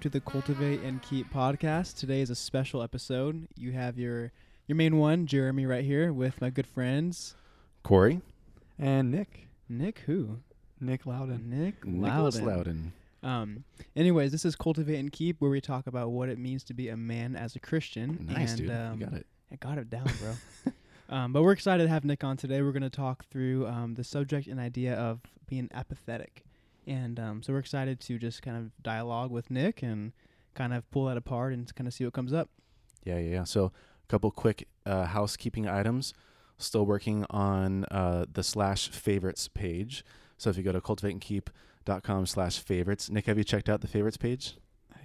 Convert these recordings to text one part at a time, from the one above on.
welcome to the Cultivate and Keep podcast. Today is a special episode. You have your your main one, Jeremy, right here with my good friends Corey, and Nick. Nick. Who? Nick Loudon. Nick Nicholas Loudon. Loudon. Um. Anyways, this is Cultivate and Keep, where we talk about what it means to be a man as a Christian. Nice, and, dude. Um, you got it. I got it down, bro. um, but we're excited to have Nick on today. We're going to talk through um, the subject and idea of being apathetic. And um, so we're excited to just kind of dialogue with Nick and kind of pull that apart and kind of see what comes up. Yeah, yeah, yeah. So, a couple quick uh, housekeeping items. Still working on uh, the slash favorites page. So, if you go to cultivateandkeep.com slash favorites, Nick, have you checked out the favorites page?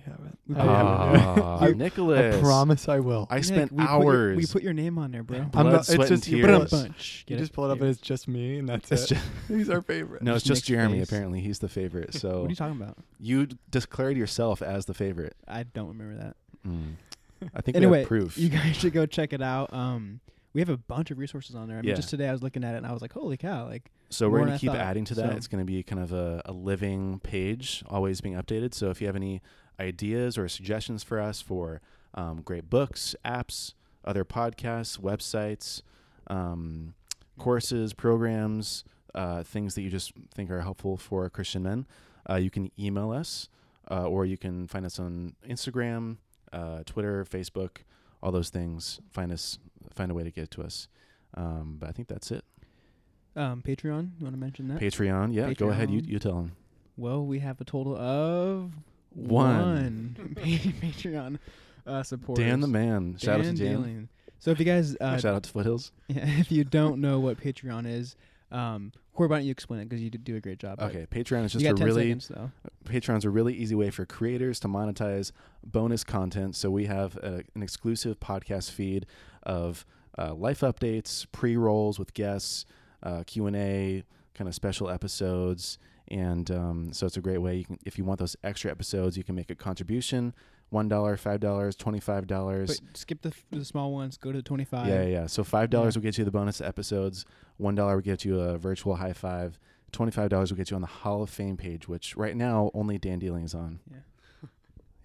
I haven't. We I put- haven't. Ah, Nicholas. I promise I will. I Nick, spent we Put your, hours. we put your name on there, bro. Blood, I'm not- it's sweat, just- and you put Put it a tears. bunch. you Get just pull it up Yeah. and it's just me, and that's It's it. just, He's our favorite. no, it's Just just Nick's Jeremy. face. Apparently, he's the favorite. So What are you talking about? you declared yourself as the favorite. I don't remember that. Mm. I think we Anyway, have proof. You guys should go check it out. Um, we have a bunch of resources on there. I mean, Yeah. just today I was looking at it and I was like, "Holy cow!" Like, So we're than going I to keep thought. adding to that. So- It's going to be kind of a, a living page, always being updated. So if you have any ideas or suggestions for us for um, great books, apps, other podcasts, websites, um, courses, programs, uh, things that you just think are helpful for Christian men, uh, you can email us uh, or you can find us on Instagram, uh, Twitter, Facebook, all those things. Find us, find a way to get to us. Um, but I think that's it. um, Patreon. You want to mention that? Patreon, yeah. Go ahead, you you tell them. Well, we have a total of One. one Patreon uh, supporters. Dan the man. Shout out to Dan. Dealing. So if you guys, uh, Shout out to Foothills. yeah, if you don't know what Patreon is, um, Corey, why don't you explain it because you did do a great job. Okay, Patreon is just a really seconds though. Patreon's a really easy way for creators to monetize bonus content. So we have a, an exclusive podcast feed of uh, life updates, pre-rolls with guests, uh, Q and A, kind of special episodes, and um, so it's a great way. You can, if you want those extra episodes, you can make a contribution: one dollar, five dollars, twenty-five dollars. Skip the, f- the small ones. Go to the twenty-five. Yeah, yeah, yeah. So five dollars Yeah. will get you the bonus episodes. One dollar will get you a virtual high five. Twenty-five dollars will get you on the Hall of Fame page, which right now only Dan Dealing is on. Yeah.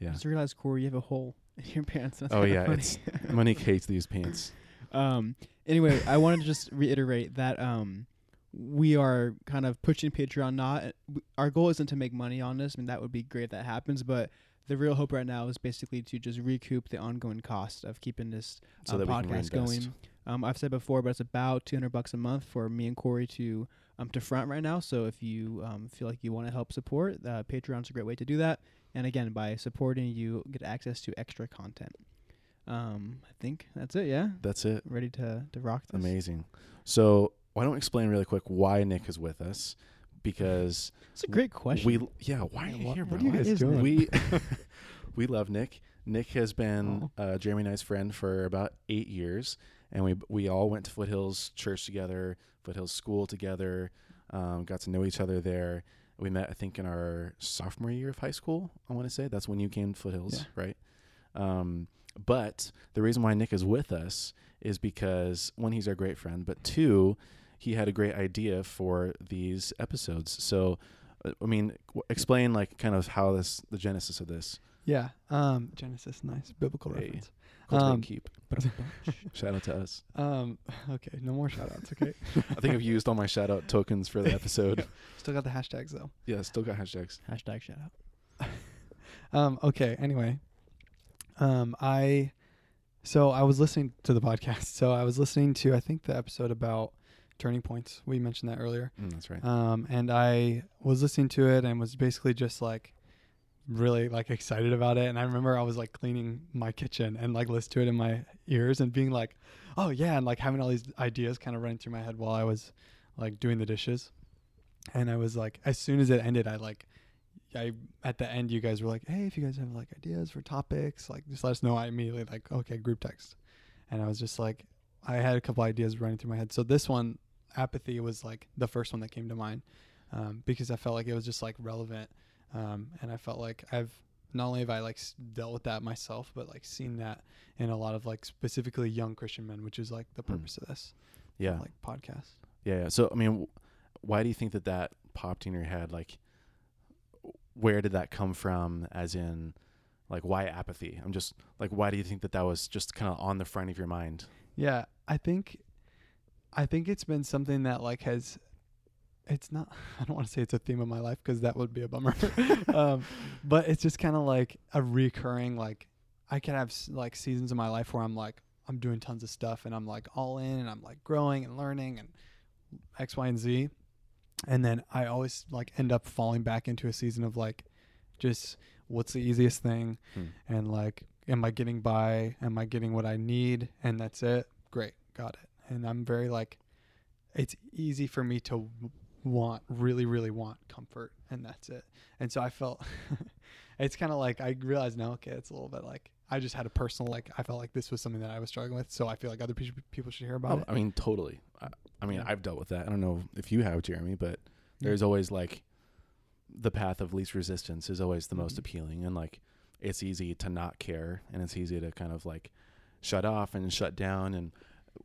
Yeah. Just realized, Corey, you have a hole in your pants. That's Oh yeah, funny. it's Monique hates these pants. Um. Anyway, I wanted to just reiterate that um, we are kind of pushing Patreon. Not our goal isn't to make money on this. I mean, that would be great if that happens. But the real hope right now is basically to just recoup the ongoing cost of keeping this So uh, can podcast going. Um, I've said before, but it's about 200 bucks a month for me and Corey to um to front right now. So if you um feel like you want to help support, uh, Patreon's a great way to do that. And again, by supporting, you get access to extra content. Um, I think that's it. Yeah, That's it. ready to to rock this. Amazing. So why don't we explain really quick why Nick is with us? Because It's a great question. we yeah, why are you what- here, what are you guys doing? We we love Nick. Nick has been uh, Jeremy and I's friend for about eight years, and we we all went to Foothills Church together, Foothills School together, um, got to know each other there. We met, I think, in our sophomore year of high school. I want to say that's when you came to Foothills, right? Um, but the reason why Nick is with us is because one, he's our great friend, but two, he had a great idea for these episodes. So, uh, I mean, w- explain like kind of how this, the genesis of this. Yeah. Um, Genesis, nice biblical Hey. reference. Um, keep. Shout out to us. Um, okay, no more shout outs, okay? I think I've used all my shout out tokens for the episode. Still got the hashtags though. yeah, still got hashtags. Hashtag shout out. Um, okay, anyway. Um, I so I was listening to the podcast. So I was listening to I think the episode about turning points. We mentioned that earlier. Mm, that's right. Um, and I was listening to it and was basically just like really like excited about it. And I remember I was like cleaning my kitchen and like listened to it in my ears and being like, oh yeah, and like having all these ideas kind of running through my head while I was like doing the dishes. And I was like, as soon as it ended, I like, I at the end, you guys were like, hey, if you guys have like ideas for topics, like just let us know. I immediately like, okay, group text. And I was just like, I had a couple ideas running through my head. So this one, apathy, was like the first one that came to mind um, because I felt like it was just like relevant, um, and I felt like I've not only have I like dealt with that myself, but like seen that in a lot of like specifically young Christian men, which is like the Hmm. purpose of this Yeah. like podcast. Yeah, yeah. So I mean, w- why do you think that that popped in your head? Like, where did that come from? As in, like, why apathy? I'm just like, why do you think that that was just kind of on the front of your mind? Yeah, I think I think it's been something that like has it's not I don't want to say it's a theme of my life cuz that would be a bummer. um, but it's just kind of like a recurring like I can have s- like seasons of my life where I'm like I'm doing tons of stuff and I'm like all in and I'm like growing and learning and X Y and Z. And then I always like end up falling back into a season of like just what's the easiest thing Hmm. and like am i getting by am i getting what i need and that's it great got it and i'm very like it's easy for me to want really really want comfort and that's it and so i felt it's kind of like i realized now okay it's a little bit like i just had a personal like i felt like this was something that i was struggling with so i feel like other pe- people should hear about Oh, it I mean, totally. I, I mean, Yeah. I've dealt with that. I don't know if you have, Jeremy, but there's always like the path of least resistance is always the most Mhm. appealing, and like it's easy to not care, and it's easy to kind of like shut off and shut down. And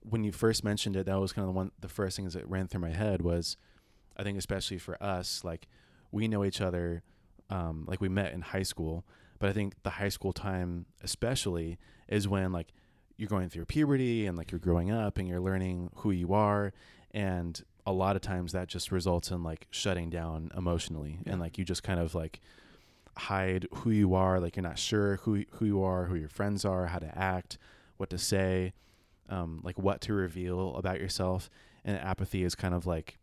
when you first mentioned it, that was kind of the one, the first things that ran through my head was, I think especially for us, like we know each other, um, like we met in high school, but I think the high school time especially is when like you're going through puberty and like you're growing up and you're learning who you are and a lot of times that just results in like shutting down emotionally Yeah. and like you just kind of like hide who you are like you're not sure who who you are who your friends are how to act what to say um, like what to reveal about yourself and apathy is kind of like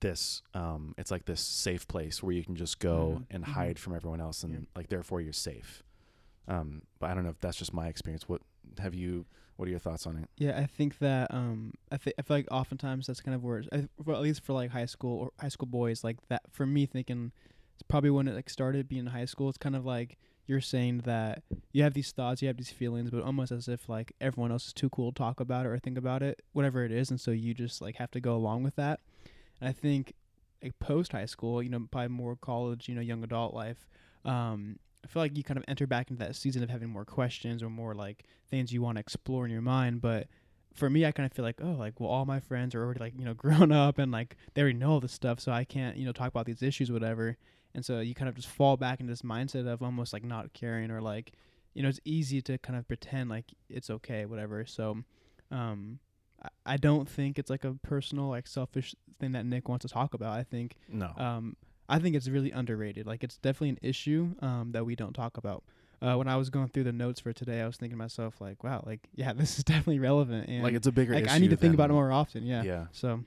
this um, it's like this safe place where you can just go Mhm. and Mhm. hide from everyone else and Yeah. like therefore you're safe um, but i don't know if that's just my experience what have you what are your thoughts on it Yeah, I think that um, I think I feel like oftentimes that's kind of where, I, well, at least for like high school or high school boys, like that. For me, thinking it's probably when it like started being in high school. It's kind of like you're saying that you have these thoughts, you have these feelings, but almost as if like everyone else is too cool to talk about it or think about it, whatever it is, and so you just like have to go along with that. And I think like post high school, you know, probably more college, you know, young adult life. Um, I feel like you kind of enter back into that season of having more questions or more like things you want to explore in your mind. But for me, I kind of feel like, oh, like, well, all my friends are already like, you know, grown up and like they already know all this stuff. So I can't, you know, talk about these issues, whatever. And so you kind of just fall back into this mindset of almost like not caring or like, you know, it's easy to kind of pretend like it's okay, whatever. So, um, I- I don't think it's like a personal, like selfish thing that Nick wants to talk about. I think no um, I think it's really underrated. Like it's definitely an issue um, that we don't talk about. Uh, when I was going through the notes for today, I was thinking to myself like, wow, like yeah, this is definitely relevant, and like it's a bigger like issue I need to think about it more often. Yeah. yeah So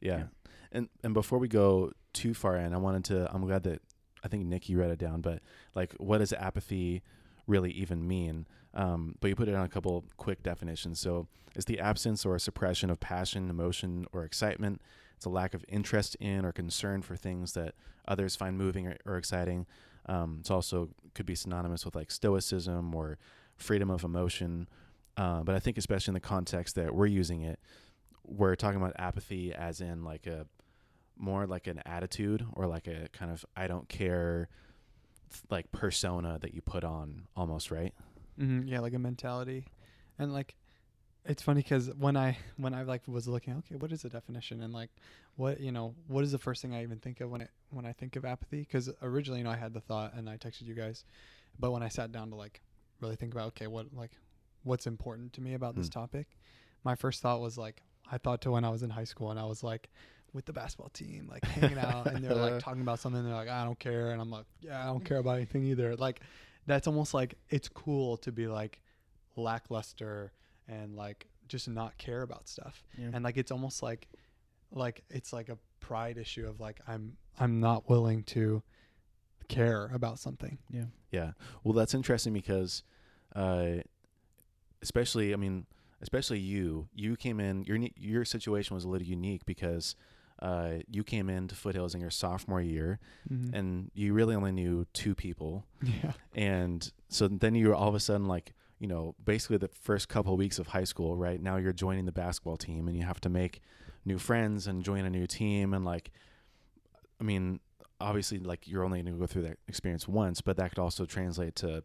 Yeah. Yeah. And and before we go too far in, I wanted to I'm glad that I think Nikki read it down, but like what does apathy really even mean? Um, but you put it on a couple quick definitions. So it's the absence or suppression of passion, emotion, or excitement. It's a lack of interest in or concern for things that others find moving or, or exciting. Um, it's also could be synonymous with like stoicism or freedom of emotion. Uh, but I think especially in the context that we're using it, we're talking about apathy as in like a more like an attitude or like a kind of I don't care like persona that you put on almost right hmm yeah, like a mentality, and like it's funny because when I when I like was looking, okay, what is the definition and like what you know what is the first thing I even think of when it when I think of apathy? Because originally, you know, I had the thought and I texted you guys, but when I sat down to like really think about okay, what like what's important to me about this Hmm. topic, my first thought was like I thought to when I was in high school and I was like with the basketball team, like hanging out, and they're like talking about something. They're like, I don't care, and I'm like, yeah, I don't care about anything either. Like, that's almost like it's cool to be like lackluster and like just not care about stuff, yeah. and like it's almost like like it's like a pride issue of like I'm I'm not willing to care about something. yeah. yeah well that's interesting because uh especially I mean especially you you came in your your situation was a little unique because uh you came into foothills in your sophomore year Mm-hmm. and you really only knew two people yeah, and so then you're all of a sudden like you know basically the first couple of weeks of high school right now you're joining the basketball team and you have to make new friends and join a new team and like i mean obviously like you're only going to go through that experience once but that could also translate to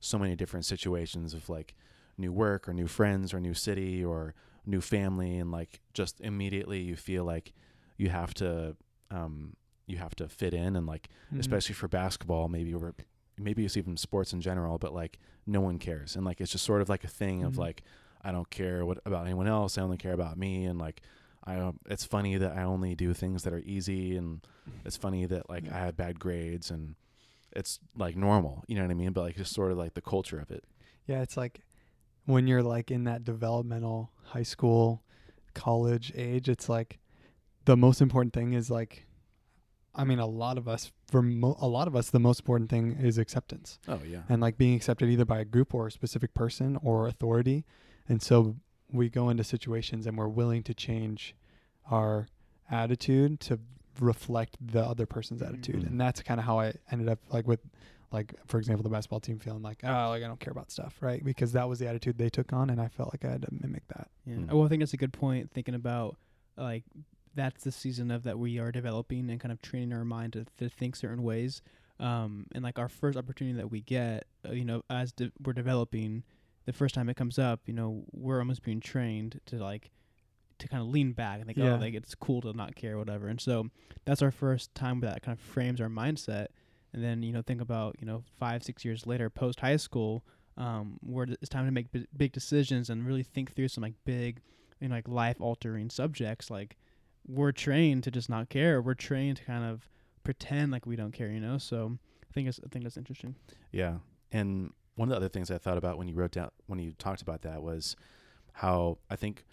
so many different situations of like new work or new friends or new city or new family and like just immediately you feel like you have to um you have to fit in and like Mhm. especially for basketball maybe or maybe it's even sports in general but like no one cares. And like it's just sort of like a thing of Mhm. like i don't care what about anyone else. I only care about me. And like i um, it's funny that i only do things that are easy. And it's funny that like Yeah. i had bad grades. And it's like normal. You know what i mean? But like just sort of like the culture of it. Yeah, it's like when you're like in that developmental high school, college age, it's like the most important thing is like I mean a lot of us for mo- a lot of us the most important thing is acceptance oh yeah and like being accepted either by a group or a specific person or authority. And so we go into situations and we're willing to change our attitude to reflect the other person's attitude. Mhm. And that's kind of how I ended up like with like for example the basketball team feeling like oh like I don't care about stuff, right? Because that was the attitude they took on and I felt like I had to mimic that. Yeah. Mm. Well, I think that's a good point. Thinking about like that's the season of that we are developing and kind of training our mind to, to think certain ways. Um, and like our first opportunity that we get, uh, you know, as de- we're developing, the first time it comes up, you know, we're almost being trained to like to kind of lean back and think, Yeah. oh, like it's cool to not care, whatever. And so that's our first time that kind of frames our mindset. And then you know, think about you know, five six years later, post high school, um, where it's time to make b- big decisions and really think through some like big, you know, like life altering subjects. Like we're trained to just not care. We're trained to kind of pretend like we don't care, you know. So I think it's I think that's interesting. Yeah. And one of the other things I thought about when you wrote down when you talked about that was how I think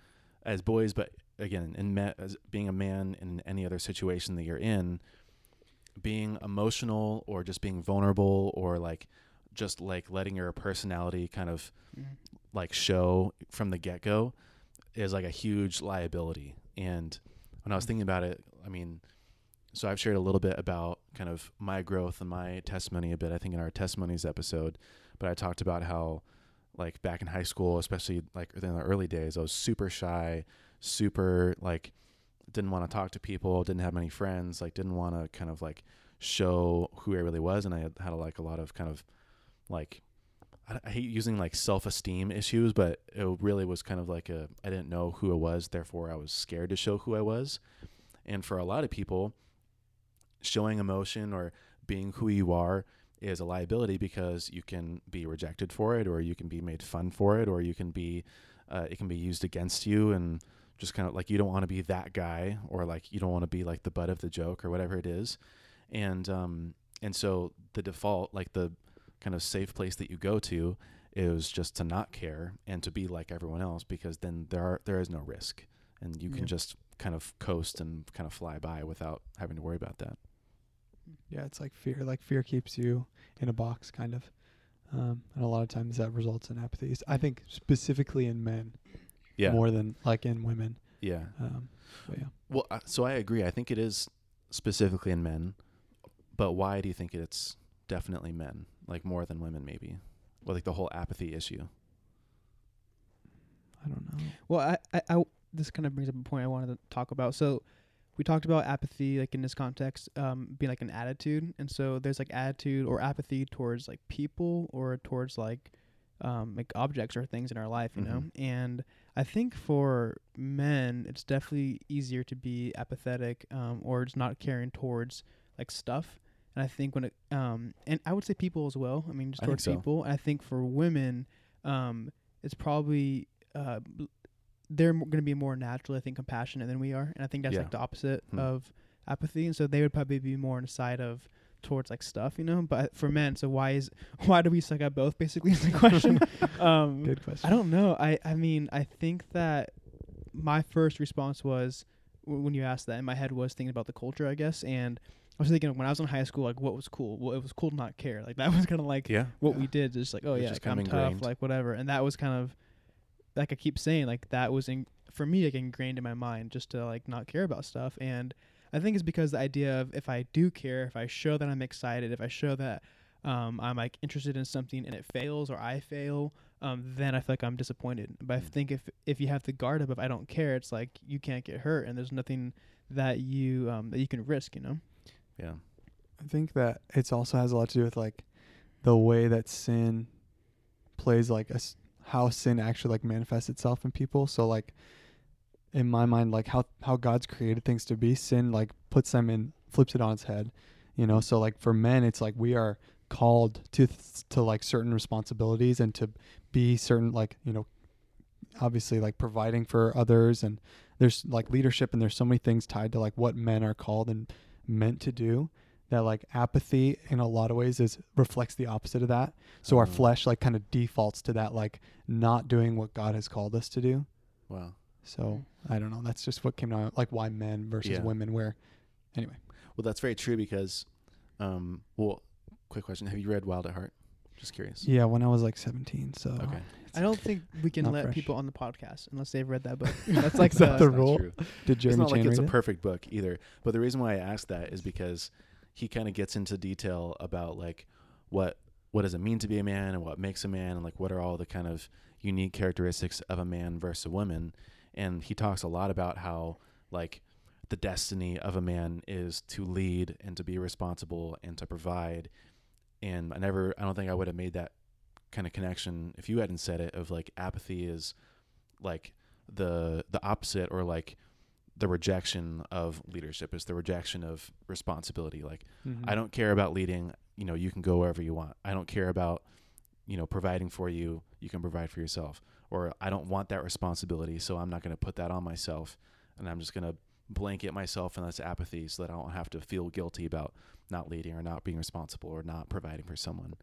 as boys, but again, in ma- as being a man in any other situation that you're in, being emotional or just being vulnerable or like just like letting your personality kind of mm-hmm. like show from the get go is like a huge liability. And when I was thinking about it, I mean, so I've shared a little bit about kind of my growth and my testimony a bit, I think in our testimonies episode, but I talked about how like back in high school, especially like in the early days, I was super shy, super like didn't want to talk to people, didn't have many friends, like didn't want to kind of like show who I really was. And I had, had like a lot of kind of like, I, hate using like self esteem issues, but it really was kind of like a, I didn't know who I was. Therefore I was scared to show who I was. And for a lot of people, showing emotion or being who you are is a liability because you can be rejected for it or you can be made fun for it or you can be uh, it can be used against you and just kind of like you don't want to be that guy or like you don't want to be like the butt of the joke or whatever it is and um and so the default like the kind of safe place that you go to is just to not care and to be like everyone else because then there are there is no risk and you can just kind of coast and kind of fly by without having to worry about that Yeah, it's like fear. Like fear keeps you in a box, kind of. Um, and a lot of times that results in apathy. I think specifically in men yeah more than like in women. yeah Um, yeah. Well, uh, so I agree. I think it is specifically in men, but why do you think it's definitely men, like more than women, maybe, or like the whole apathy issue? I don't know. Well, I, I, I this kind of brings up a point I wanted to talk about. So we talked about apathy, like in this context, um, being like an attitude, and so there's like attitude or apathy towards like people or towards like um, like objects or things in our life, you know. And I think for men, it's definitely easier to be apathetic um, or just not caring towards like stuff. And I think when it um, and I would say people as well. I mean, just I towards so. people. I think for women, um, it's probably uh, they're going to be more naturally, I think, compassionate than we are, and I think that's Yeah. like the opposite Hmm. of apathy. And so they would probably be more on the side of towards like stuff, you know. But for men, so why is why do we suck at both? Basically, is the question. um, Good question. I don't know. I I mean, I think that my first response was w- when you asked that in my head was thinking about the culture, I guess, and I was thinking when I was in high school, like what was cool. Well, it was cool to not care. Like that was kind of like Yeah, what Yeah. we did just like oh It's yeah just like, i'm of tough like whatever and that was kind of like i keep saying like that was in, for me like ingrained in my mind just to like not care about stuff and i think it's because the idea of if i do care if i show that i'm excited if i show that um, i'm like interested in something and it fails or i fail um, then i feel like i'm disappointed but i Mm. think if if you have the guard up of i don't care it's like you can't get hurt and there's nothing that you um, that you can risk you know yeah, I think that it's also has a lot to do with like the way that sin plays like a how sin actually like manifests itself in people. So like in my mind, like how how God's created things to be, sin like puts them in flips it on its head. You know, so like for men, it's like we are called to th- to like certain responsibilities and to be certain like you know obviously like providing for others and there's like leadership and there's so many things tied to like what men are called and meant to do that like apathy in a lot of ways is reflects the opposite of that so our Oh. flesh like kind of defaults to that like not doing what god has called us to do Wow. so i don't know that's just what came out like why men versus Yeah. women where anyway Well, that's very true because, um, well, quick question: Have you read Wild at Heart? Just curious. yeah when i was like 17 so Okay. I don't think we can Not let fresh. people on the podcast unless they've read that book. That's like Is that the, the That's rule? true. did It's jeremy not like Chan it's a read it? perfect book either. But the reason why I asked that is because he kind of gets into detail about like what what does it mean to be a man and what makes a man and like what are all the kind of unique characteristics of a man versus a woman. And he talks a lot about how like the destiny of a man is to lead and to be responsible and to provide. And I never I don't think I would have made that kind of connection if you hadn't said it of like apathy is like the the opposite or like the rejection of leadership is the rejection of responsibility. Like Mhm. i don't care about leading you know you can go wherever you want. I don't care about you know providing for you you can provide for yourself. Or i don't want that responsibility so i'm not going to put that on myself. And i'm just going to blanket myself in this apathy so that i don't have to feel guilty about not leading or not being responsible or not providing for someone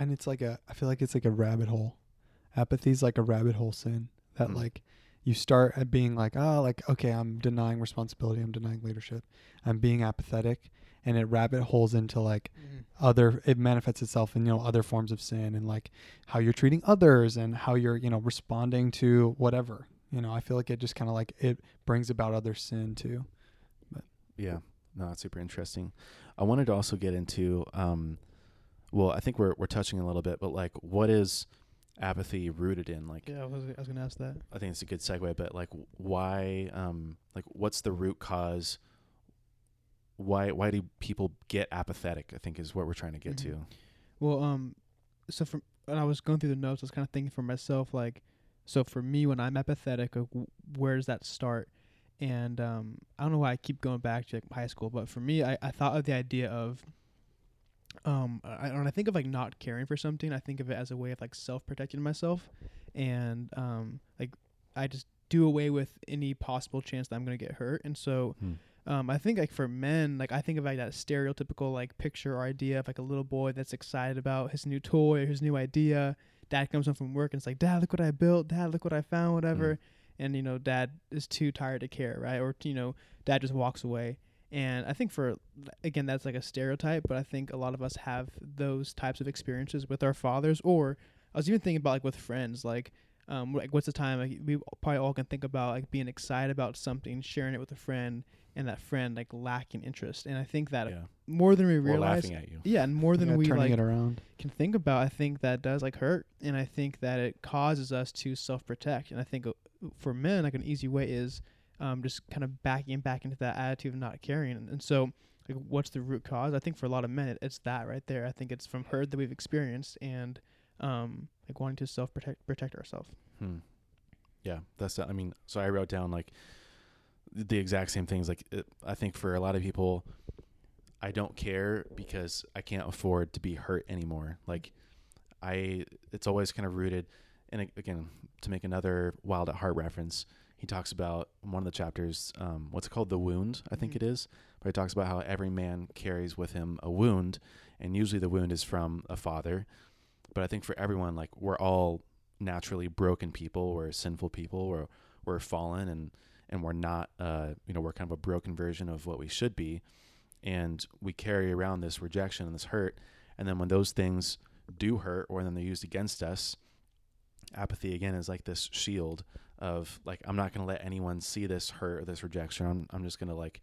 and it's like a i feel like it's like a rabbit hole apathy's like a rabbit hole sin that Mm. like you start at being like oh like okay i'm denying responsibility i'm denying leadership i'm being apathetic and it rabbit holes into like Mhm. other it manifests itself in you know other forms of sin and like how you're treating others and how you're you know responding to whatever you know i feel like it just kind of like it brings about other sin too but Yeah, no, that's super interesting. I wanted to also get into, um, well, I think we're we're touching a little bit, but like, what is apathy rooted in? Like, Yeah, I was, I was gonna ask that. I think it's a good segue, but like, why, um, like, what's the root cause? Why why do people get apathetic? I think is what we're trying to get Mhm. to. Well, um, so from when I was going through the notes, I was kind of thinking for myself, like, so for me, when I'm apathetic, like, w- where does that start? And um, I don't know why I keep going back to like, high school, but for me, I, I thought of the idea of, um, I, when I think of like not caring for something, I think of it as a way of like self protecting myself, and um, like I just do away with any possible chance that I'm gonna get hurt, and so um, I think like for men, like I think of like that stereotypical like picture or idea of like a little boy that's excited about his new toy or his new idea. Dad comes home from work and it's like, Dad, look what I built. Dad, look what I found. Whatever. And you know, Dad is too tired to care, right? Or you know, Dad just walks away. And I think for again, that's like a stereotype, but I think a lot of us have those types of experiences with our fathers. Or I was even thinking about like with friends, like um, like what's the time like we probably all can think about like being excited about something, sharing it with a friend, and that friend like lacking interest. And I think that Yeah, more than we we're realize, laughing at you. yeah, and more than Yeah, we like it around can think about, I think that does like hurt, and I think that it causes us to self protect. And I think uh, for men, like an easy way is um, just kind of backing back into that attitude of not caring. And, and so, like, what's the root cause? I think for a lot of men, it, it's that right there. I think it's from hurt that we've experienced, and um, like wanting to self protect protect ourselves. Hmm. Yeah, that's. I mean, so I wrote down like the exact same things. Like, it, I think for a lot of people, I don't care because I can't afford to be hurt anymore. Like, I, it's always kind of rooted. And again, to make another Wild at Heart reference, he talks about one of the chapters, um, what's it called, the wound, I think Mhm. it is. But he talks about how every man carries with him a wound, and usually the wound is from a father. But I think for everyone, like we're all naturally broken people, we're sinful people, we're we're fallen, and and we're not, uh, you know, we're kind of a broken version of what we should be, and we carry around this rejection and this hurt, and then when those things do hurt, or then they're used against us, apathy again is like this shield of like I'm not going to let anyone see this hurt or this rejection. I'm I'm just going to like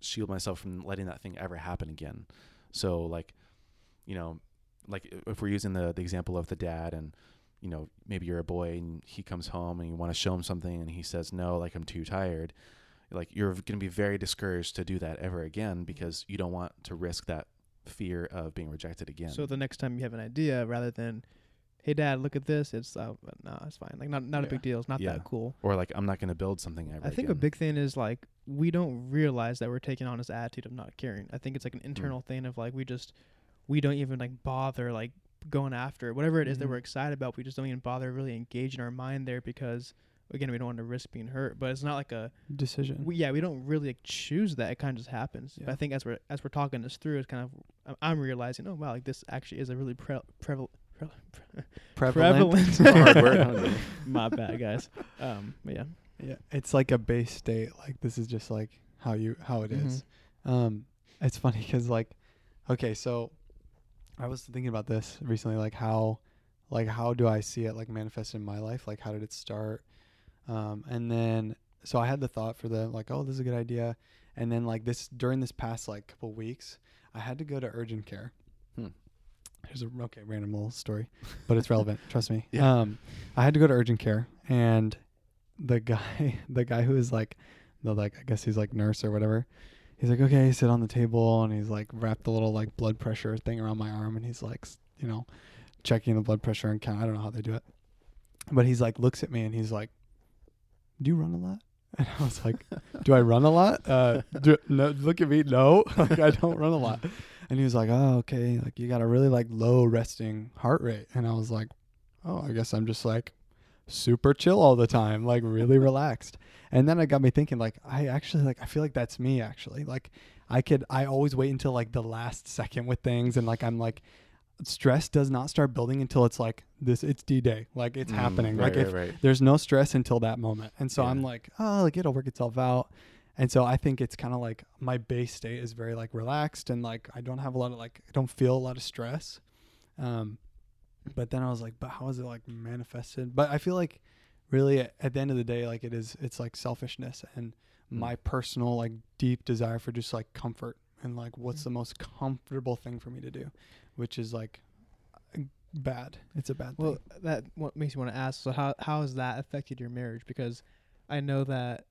shield myself from letting that thing ever happen again. So like, you know, like if we're using the the example of the dad and you know maybe you're a boy and he comes home and you want to show him something and he says no like i'm too tired like you're going to be very discouraged to do that ever again mm-hmm. because you don't want to risk that fear of being rejected again So the next time you have an idea, rather than hey dad, look at this. It's uh, no, it's fine. Like not not a big deal. It's not Yeah. that cool. Or like I'm not going to build something ever. I think a big thing is like we don't realize that we're taking on this attitude of not caring. I think it's like an Mm. internal thing of like we just we don't even like bother like going after it. whatever it is that Mhm. we're excited about. We just don't even bother really engaging our mind there because again we don't want to risk being hurt. But it's not like a Decision. we, yeah we don't really like choose that. It kind of just happens. But I think as we're as we're talking this through, it's kind of I'm- I'm realizing oh wow like this actually is a really pre- prevalent. Pre- Prevalent. My bad, guys. Um, but yeah. Yeah, it's like a base state. Like this is just like how you how it is. Um, it's funny because like, okay, so I was thinking about this recently. Like how, like how do I see it like manifest in my life? Like how did it start? Um, and then so I had the thought for the like, oh, this is a good idea. And then like this during this past like couple weeks, I had to go to urgent care. Hmm. Here's a okay random little story, but it's relevant. trust me. Yeah. Um, I had to go to urgent care, and the guy, the guy who is like, the like, I guess he's like nurse or whatever. He's like, okay, sit on the table, and he's like wrapped the little like blood pressure thing around my arm, and he's like, you know, checking the blood pressure and count. I don't know how they do it, but he's like, looks at me and he's like, do you run a lot? And I was like, do I run a lot? Uh, do, no, look at me. No, like I don't run a lot. And he was like, oh, okay. Like you got a really like low resting heart rate. And I was like, oh, I guess I'm just like super chill all the time, like really relaxed. And then it got me thinking, like, I actually like, I feel like that's me actually. Like, I could, I always wait until like the last second with things. And like, I'm like, stress does not start building until it's like this, it's D Day. Like, it's Mm, happening. Right, like, if right, right. there's no stress until that moment. And so Yeah. I'm like, oh, like it'll work itself out. And so I think it's kind of like my base state is very like relaxed and like I don't have a lot of like I don't feel a lot of stress. Um but then I was like, but how is it like manifested? But I feel like really at, at the end of the day like it is it's like selfishness and Mm. my personal like deep desire for just like comfort and like what's Mm. the most comfortable thing for me to do, which is like bad. It's a bad Well, thing. that what makes me want to ask. So how how has that affected your marriage? Because I know that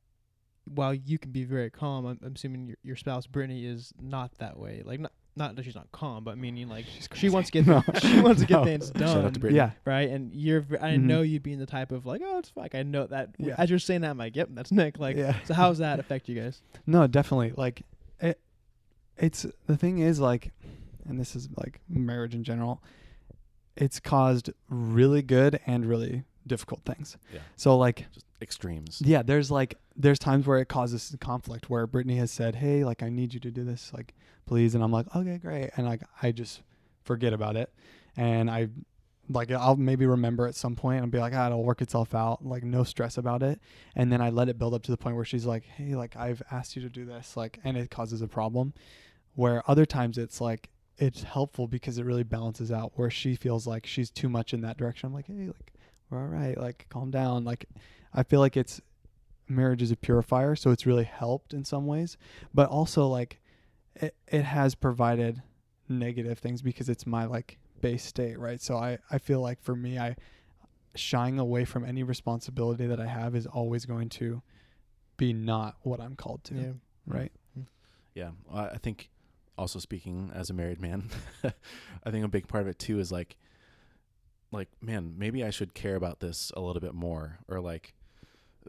while you can be very calm, I'm, I'm assuming your your spouse Brittany is not that way. Like not not that she's not calm, but meaning like She's she wants to get she wants to get No. things done, Yeah. right? And you're v- I Mhm. know you being the type of like oh it's. Like, I know that Yeah. as you're saying that I'm like yep that's Nick. Like yeah. so how does that affect you guys? No, definitely. Like it it's the thing is like and this is like marriage in general. It's caused really good and really difficult things. Yeah. So like Just extremes. yeah, there's like there's times where it causes conflict where Brittany has said, "Hey, like I need you to do this, like please," and I'm like, "Okay, great," and like I just forget about it, and I like I'll maybe remember at some point and be like, "Ah, it'll work itself out," like no stress about it, and then I let it build up to the point where she's like, "Hey, like I've asked you to do this," like, and it causes a problem. Where other times it's like it's helpful because it really balances out where she feels like she's too much in that direction. I'm like, "Hey, like we're all right, like calm down," like I feel like it's marriage is a purifier, so it's really helped in some ways, but also like it it has provided negative things because it's my like base state, right? So I I feel like for me I shying away from any responsibility that I have is always going to be not what I'm called to, Yeah. right? Mm-hmm. Yeah, well, I I think also speaking as a married man, I think a big part of it too is like, like man, maybe I should care about this a little bit more, or like,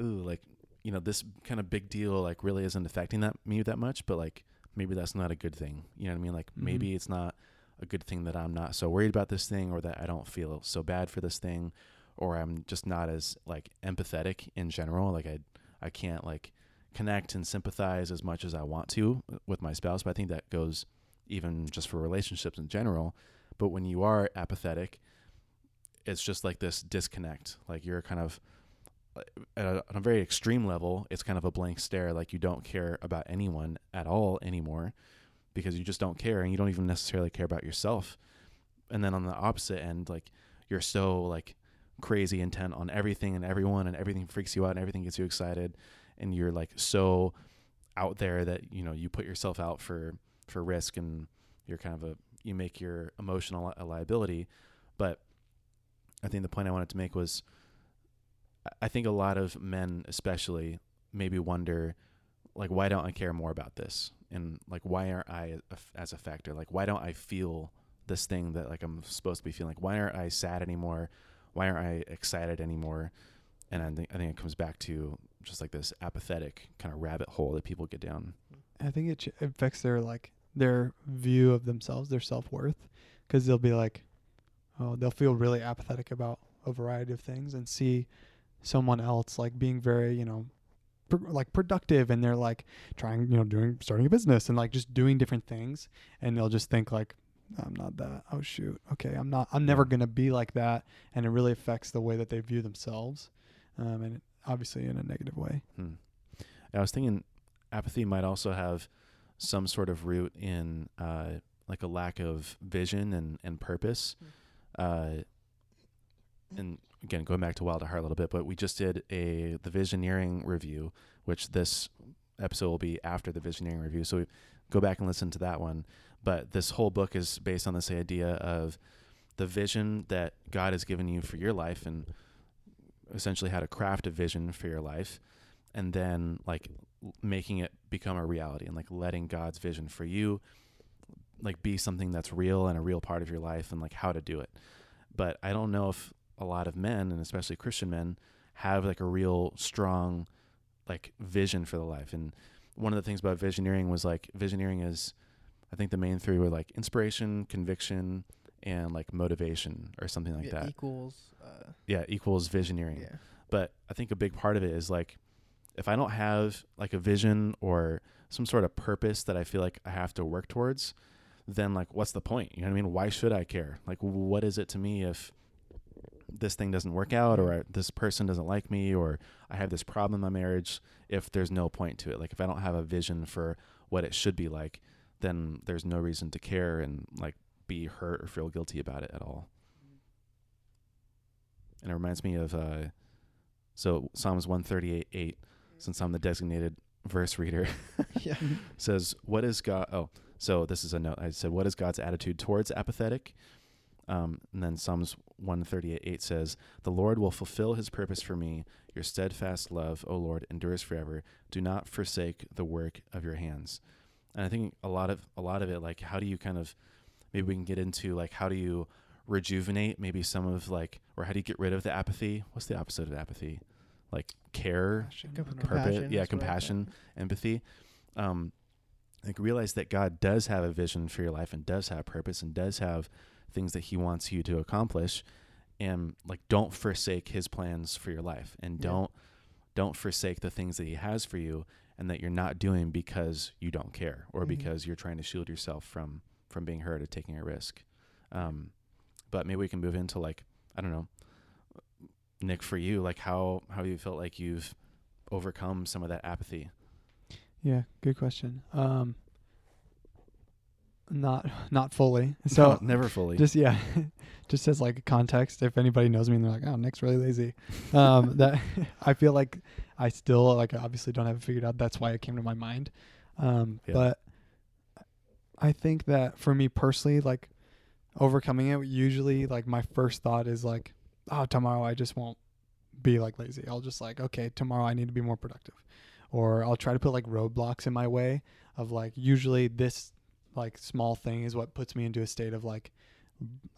ooh, like you know, this kind of big deal like really isn't affecting that me that much, but like maybe that's not a good thing. You know what I mean? Like Mhm. maybe it's not a good thing that I'm not so worried about this thing, or that I don't feel so bad for this thing, or I'm just not as like empathetic in general. Like I, I can't like connect and sympathize as much as I want to with my spouse. But I think that goes even just for relationships in general. But when you are apathetic, it's just like this disconnect. Like you're kind of uh, at a, on a very extreme level, it's kind of a blank stare. Like you don't care about anyone at all anymore because you just don't care and you don't even necessarily care about yourself. And then on the opposite end, like you're so like crazy intent on everything and everyone and everything freaks you out and everything gets you excited and you're like so out there that you know you put yourself out for for risk and you're kind of a you make your emotional a liability but i think the point i wanted to make was I- think a lot of men especially maybe wonder like why don't i care more about this and like why aren't i as a factor like why don't i feel this thing that like I'm supposed to be feeling. Like, why aren't I sad anymore? Why aren't I excited anymore? And I think I think it comes back to just like this apathetic kind of rabbit hole that people get down. I think it affects their like their view of themselves, their self worth, because they'll be like, oh, they'll feel really apathetic about a variety of things and see someone else like being very, you know, pr- like productive and they're like trying, you know, doing starting a business and like just doing different things, and they'll just think like. I'm not that. Oh shoot. Okay, I'm not. I'm never gonna be like that, and it really affects the way that they view themselves, um, and obviously in a negative way. Hmm. I was thinking apathy might also have some sort of root in uh, like a lack of vision and, and purpose. Uh, and again, going back to Wild at Heart a little bit, but we just did a the Visioneering review, which this episode will be after the Visioneering review. So go back and listen to that one. But this whole book is based on this idea of the vision that God has given you for your life and essentially how to craft a vision for your life and then like making it become a reality and like letting God's vision for you like be something that's real and a real part of your life and like how to do it. But I don't know if a lot of men and especially Christian men have like a real strong like vision for the life. And one of the things about visioneering was like visioneering is I think the main three were like inspiration, conviction, and like motivation or something like yeah, that. equals. Uh, Yeah, equals visioneering yeah. but I think a big part of it is like if I don't have like a vision or some sort of purpose that I feel like I have to work towards, then like what's the point? You know what I mean? Why should I care? Like what is it to me if this thing doesn't work out or I, this person doesn't like me or I have this problem in my marriage if there's no point to it. Like if I don't have a vision for what it should be like, then there's no reason to care and like be hurt or feel guilty about it at all. And it reminds me of uh so Psalms 138 8, since I'm the designated verse reader, yeah. says, What is God? Oh, so this is a note. I said, What is God's attitude towards apathetic? Um, and then Psalms 138 8 says, The Lord will fulfill his purpose for me. Your steadfast love, O Lord, endures forever. Do not forsake the work of your hands. And I think a lot of a lot of it, like how do you kind of maybe we can get into like how do you rejuvenate maybe some of like or how do you get rid of the apathy? What's the opposite of apathy? Like care, Com- purpose, compassion, yeah, that's what I compassion, empathy. Um, like realize that God does have a vision for your life and does have purpose and does have things that He wants you to accomplish, and like don't forsake His plans for your life, and Yeah. don't don't forsake the things that He has for you, and that you're not doing because you don't care or Mhm. because you're trying to shield yourself from from being hurt or taking a risk. Um, but maybe we can move into like I don't know, Nick, for you, like how how you felt like you've overcome some of that apathy. Yeah, good question. Um, not not fully. So never fully. just yeah, just as like a context, if anybody knows me and they're like, "Oh, Nick's really lazy," um, that I feel like I still like I obviously don't have it figured out. That's why it came to my mind. Um, Yeah. But I think that for me personally, like overcoming it, usually like my first thought is like, "Oh, tomorrow I just won't be like lazy. I'll just like, okay, tomorrow I need to be more productive," or I'll try to put like roadblocks in my way of like usually this like small thing is what puts me into a state of like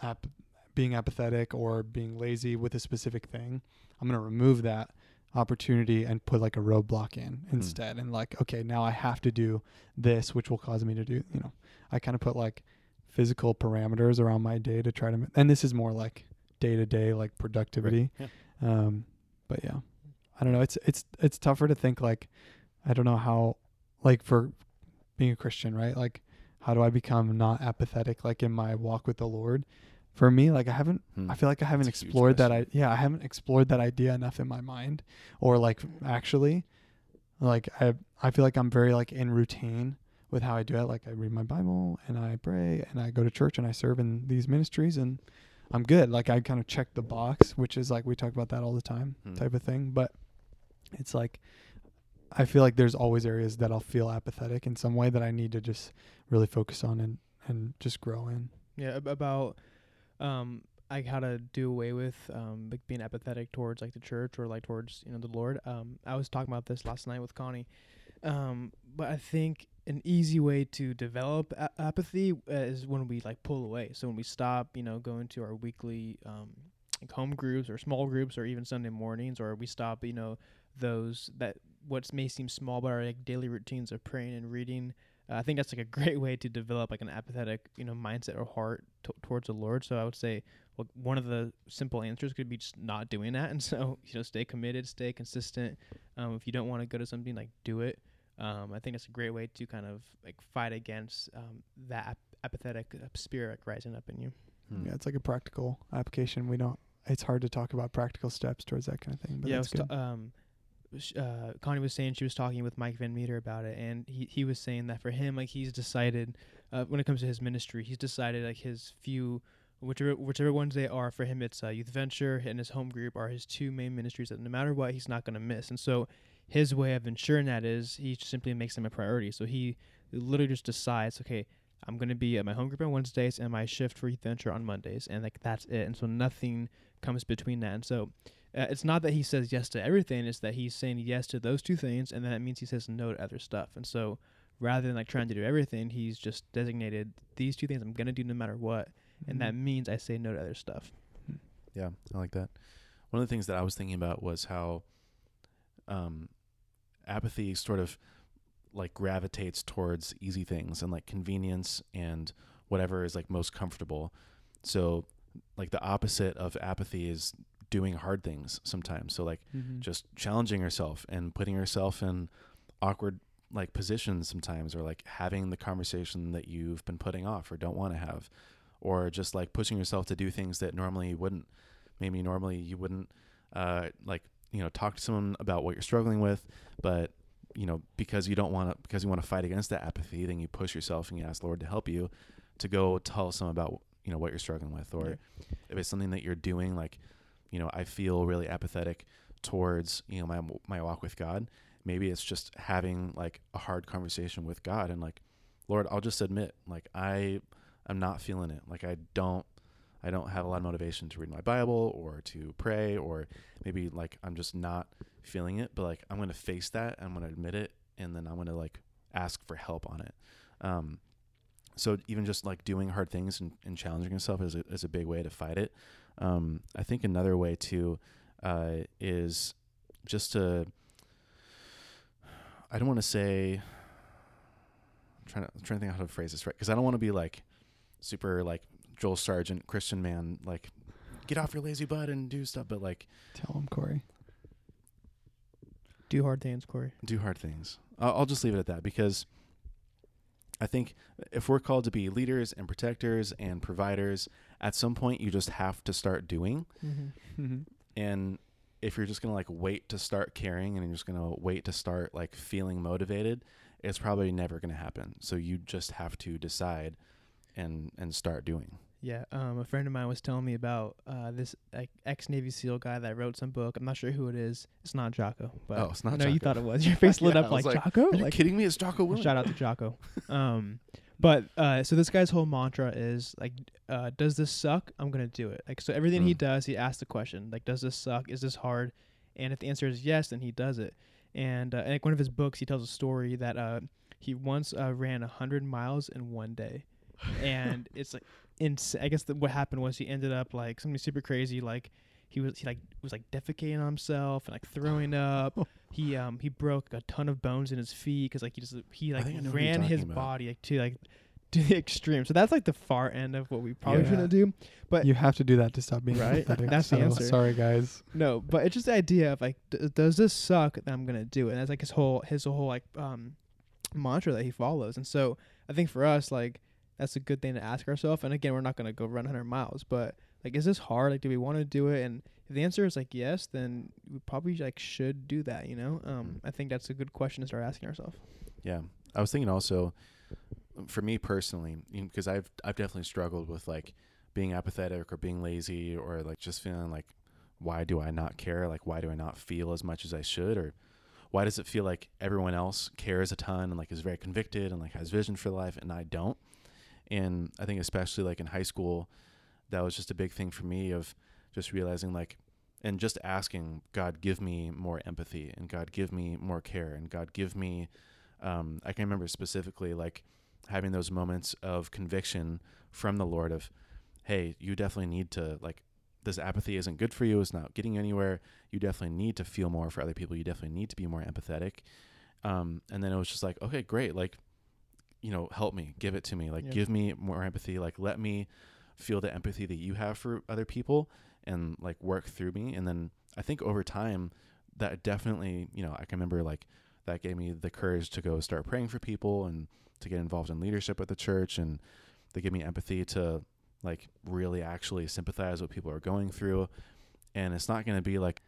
ap- being apathetic or being lazy with a specific thing. I'm going to remove that opportunity and put like a roadblock in instead and like okay, now I have to do this which will cause me to do, you know. I kind of put like physical parameters around my day to try to and this is more like day-to-day like productivity. Yeah. Um but yeah. I don't know, it's it's it's tougher to think like I don't know how like for being a Christian, right? Like how do I become not apathetic like in my walk with the Lord? For me, like I haven't Hmm. I feel like I haven't That's explored that I yeah, I haven't explored that idea enough in my mind or like actually like I I feel like I'm very like in routine with how I do it. Like I read my Bible and I pray and I go to church and I serve in these ministries and I'm good. Like I kind of check the box, which is like we talk about that all the time Hmm. type of thing. But it's like I feel like there's always areas that I'll feel apathetic in some way that I need to just really focus on and and just grow in. Yeah, ab- about um like how to do away with um like being apathetic towards like the church or like towards you know the Lord. Um, I was talking about this last night with Connie. Um, but I think an easy way to develop a- apathy uh, is when we like pull away. So when we stop, you know, going to our weekly um, like home groups or small groups or even Sunday mornings, or we stop, you know, those that what may seem small but are like daily routines of praying and reading. Uh, I think that's like a great way to develop like an apathetic, you know, mindset or heart t- towards the Lord. So I would say, well, one of the simple answers could be just not doing that, and so you know, stay committed, stay consistent. Um, if you don't want to go to something, like do it. Um, I think it's a great way to kind of like fight against um, that ap- apathetic uh, spirit like, rising up in you. Hmm. Yeah, it's like a practical application. We don't. It's hard to talk about practical steps towards that kind of thing. But yeah, that's good. ta- um, sh- uh, Connie was saying she was talking with Mike Van Meter about it, and he he was saying that for him, like he's decided uh, when it comes to his ministry, he's decided like his few. Whichever whichever ones they are for him, it's uh, youth venture and his home group are his two main ministries that no matter what he's not going to miss. And so his way of ensuring that is he simply makes them a priority. So he literally just decides, okay, I'm going to be at my home group on Wednesdays and my shift for youth venture on Mondays, and like that's it. And so nothing comes between that. And so uh, it's not that he says yes to everything; it's that he's saying yes to those two things, and then that means he says no to other stuff. And so rather than like trying to do everything, he's just designated these two things I'm going to do no matter what, and that Mhm. means I say no to other stuff. Yeah, I like that. One of the things that I was thinking about was how um, apathy sort of like gravitates towards easy things and like convenience and whatever is like most comfortable. So, like the opposite of apathy is doing hard things sometimes. So, like Mhm. just challenging yourself and putting yourself in awkward like positions sometimes or like having the conversation that you've been putting off or don't want to have or just like pushing yourself to do things that normally you wouldn't maybe normally you wouldn't uh like you know talk to someone about what you're struggling with but you know because you don't want to because you want to fight against that apathy then you push yourself and you ask lord to help you to go tell someone about you know what you're struggling with or Yeah. if it's something that you're doing like you know i feel really apathetic towards you know my my walk with god. Maybe it's just having like a hard conversation with god and like lord i'll just admit like i i'm not feeling it. Like i don't i don't have a lot of motivation to read my bible or to pray or maybe like i'm just not feeling it but like i'm gonna face that i'm gonna admit it and then i'm gonna like ask for help on it. Um so even just like doing hard things and, and challenging yourself is a, is a big way to fight it um, I think another way too uh, is just to. I don't want to say. I'm trying to I'm trying to think how to phrase this right because I don't want to be like super like Joel Sargent Christian man like get off your lazy butt and do stuff, but like Tell him, Corey. Do hard things, Corey. do hard things. I'll, I'll just leave it at that because I think if we're called to be leaders and protectors and providers, at some point you just have to start doing. Mm-hmm. Mm-hmm. and if you're just gonna like wait to start caring and you're just gonna wait to start like feeling motivated it's probably never gonna happen so you just have to decide and and start doing Yeah, um, a friend of mine was telling me about uh, this like ex Navy SEAL guy that wrote some book. I'm not sure who it is. It's not Jocko, but Oh, it's not I know you thought it was. Your face lit Yeah, up like, like, Jocko. are you Like, kidding me it's Jocko Willink. shout out to Jocko. um, but uh, so this guy's whole mantra is like, uh, does this suck? I'm gonna do it. Like, so everything he Mm. does, he asks the question, like, does this suck? Is this hard? And if the answer is yes, then he does it. And uh, in like one of his books, he tells a story that uh, he once uh, ran a hundred miles in one day, and it's like, ins- I guess the, what happened was he ended up like something super crazy, like. He was he like was like defecating on himself and like throwing up. he um he broke a ton of bones in his feet because like he just he like think I know who you're ran his about. body like, to like to the extreme. So that's like the far end of what we probably Yeah. shouldn't do. But You have to do that to stop being Right? apathetic. That's the answer. Sorry, guys. no, but it's just the idea of like, d- does this suck? That I'm gonna do it. And that's like his whole his whole like um mantra that he follows. And so I think for us like that's a good thing to ask ourselves. And again, we're not gonna go run 100 miles, but like, is this hard? Like, do we want to do it? And if the answer is like yes, then we probably like should do that. You know, um, I think that's a good question to start asking ourselves. Yeah, I was thinking also, for me personally, because I've I've definitely struggled with like being apathetic or being lazy or like just feeling like, why do I not care? Like, why do I not feel as much as I should? Or why does it feel like everyone else cares a ton and like is very convicted and like has vision for life and I don't? And I think especially like in high school, that was just a big thing for me of just realizing like and just asking God give me more empathy and God give me more care and God give me um, I can remember specifically like having those moments of conviction from the Lord of, hey, you definitely need to like this apathy isn't good for you. It's not getting anywhere. You definitely need to feel more for other people. You definitely need to be more empathetic. Um, and then it was just like, okay, great. Like, you know, help me, give it to me. Like, Yeah. give me more empathy. Like, let me feel the empathy that you have for other people and like work through me. And then I think over time, that definitely, you know, I can remember like that gave me the courage to go start praying for people and to get involved in leadership at the church. And they gave me empathy to like really actually sympathize what people are going through. And it's not going to be like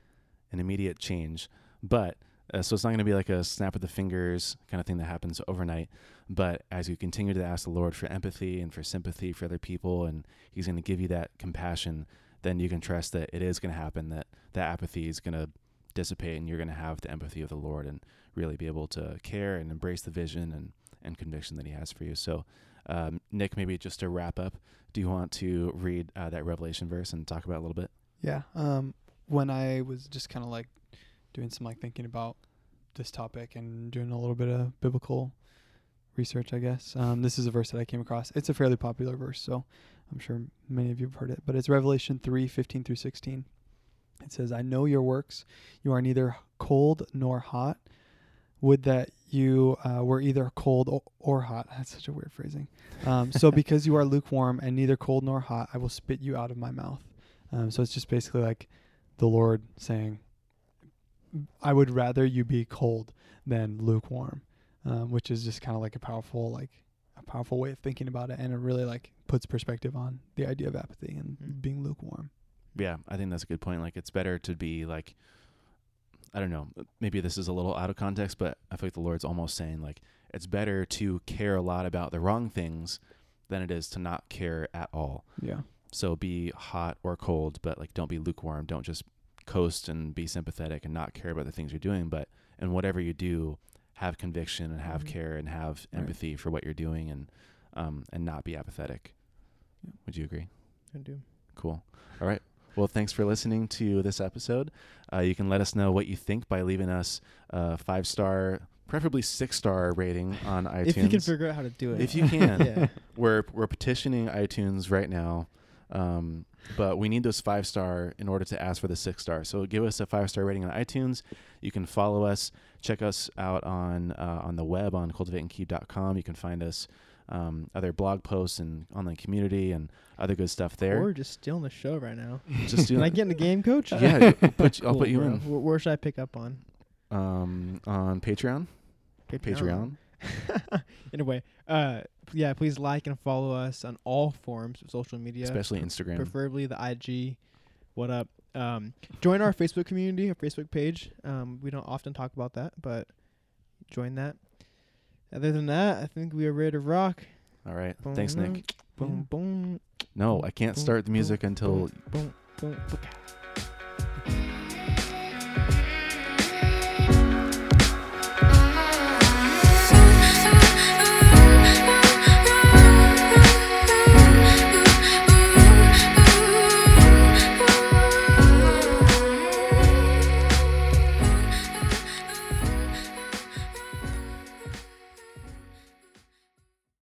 an immediate change, but uh, so it's not going to be like a snap of the fingers kind of thing that happens overnight. But as you continue to ask the Lord for empathy and for sympathy for other people, and He's going to give you that compassion, then you can trust that it is going to happen. That that apathy is going to dissipate, and you're going to have the empathy of the Lord, and really be able to care and embrace the vision and and conviction that He has for you. So, um, Nick, maybe just to wrap up, do you want to read uh, that Revelation verse and talk about it a little bit? Yeah. Um, when I was just kind of like doing some like thinking about this topic and doing a little bit of biblical research, I guess. Um, this is a verse that I came across. It's a fairly popular verse, so I'm sure many of you have heard it. But it's Revelation three fifteen through 16. It says, I know your works. You are neither cold nor hot. Would that you uh, were either cold or, or hot. That's such a weird phrasing. Um, so because you are lukewarm and neither cold nor hot, I will spit you out of my mouth. Um, so it's just basically like the Lord saying, I would rather you be cold than lukewarm, um, which is just kind of like a powerful, like a powerful way of thinking about it. And it really like puts perspective on the idea of apathy and Mm. being lukewarm. Yeah, I think that's a good point. Like, it's better to be like, I don't know, maybe this is a little out of context, but I feel like the Lord's almost saying, like, it's better to care a lot about the wrong things than it is to not care at all. Yeah. So be hot or cold, but like, don't be lukewarm. Don't just coast and be sympathetic and not care about the things you're doing. But in whatever you do, have conviction and have Mhm. care and have Right. empathy for what you're doing and, um, and not be apathetic. Yeah. Would you agree? I do. Cool. All right. Well, thanks for listening to this episode. Uh, you can let us know what you think by leaving us a five star, preferably six star rating on iTunes. If you can figure out how to do it. If you can. yeah. we're we're petitioning iTunes right now, um, but we need those five star in order to ask for the six star. So give us a five star rating on iTunes. You can follow us. Check us out on uh, on the web on cultivateandkeep.com. You can find us um, other blog posts and online community and other good stuff there. Or just stealing the show right now. Just do Can I get in the game, coach? Yeah, I'll put you, I'll Cool, put you bro. in Where, where should I pick up on? um, on Patreon. Patreon. anyway, uh, yeah, please like and follow us on all forms of social media, especially Instagram. preferably the IG. What up? Um, join our Facebook community, our Facebook page. Um, we don't often talk about that, but join that. Other than that, I think we are ready to rock. All right. Thanks, Nick. Boom, boom. No, I can't boom, start the boom, music until boom, boom, boom.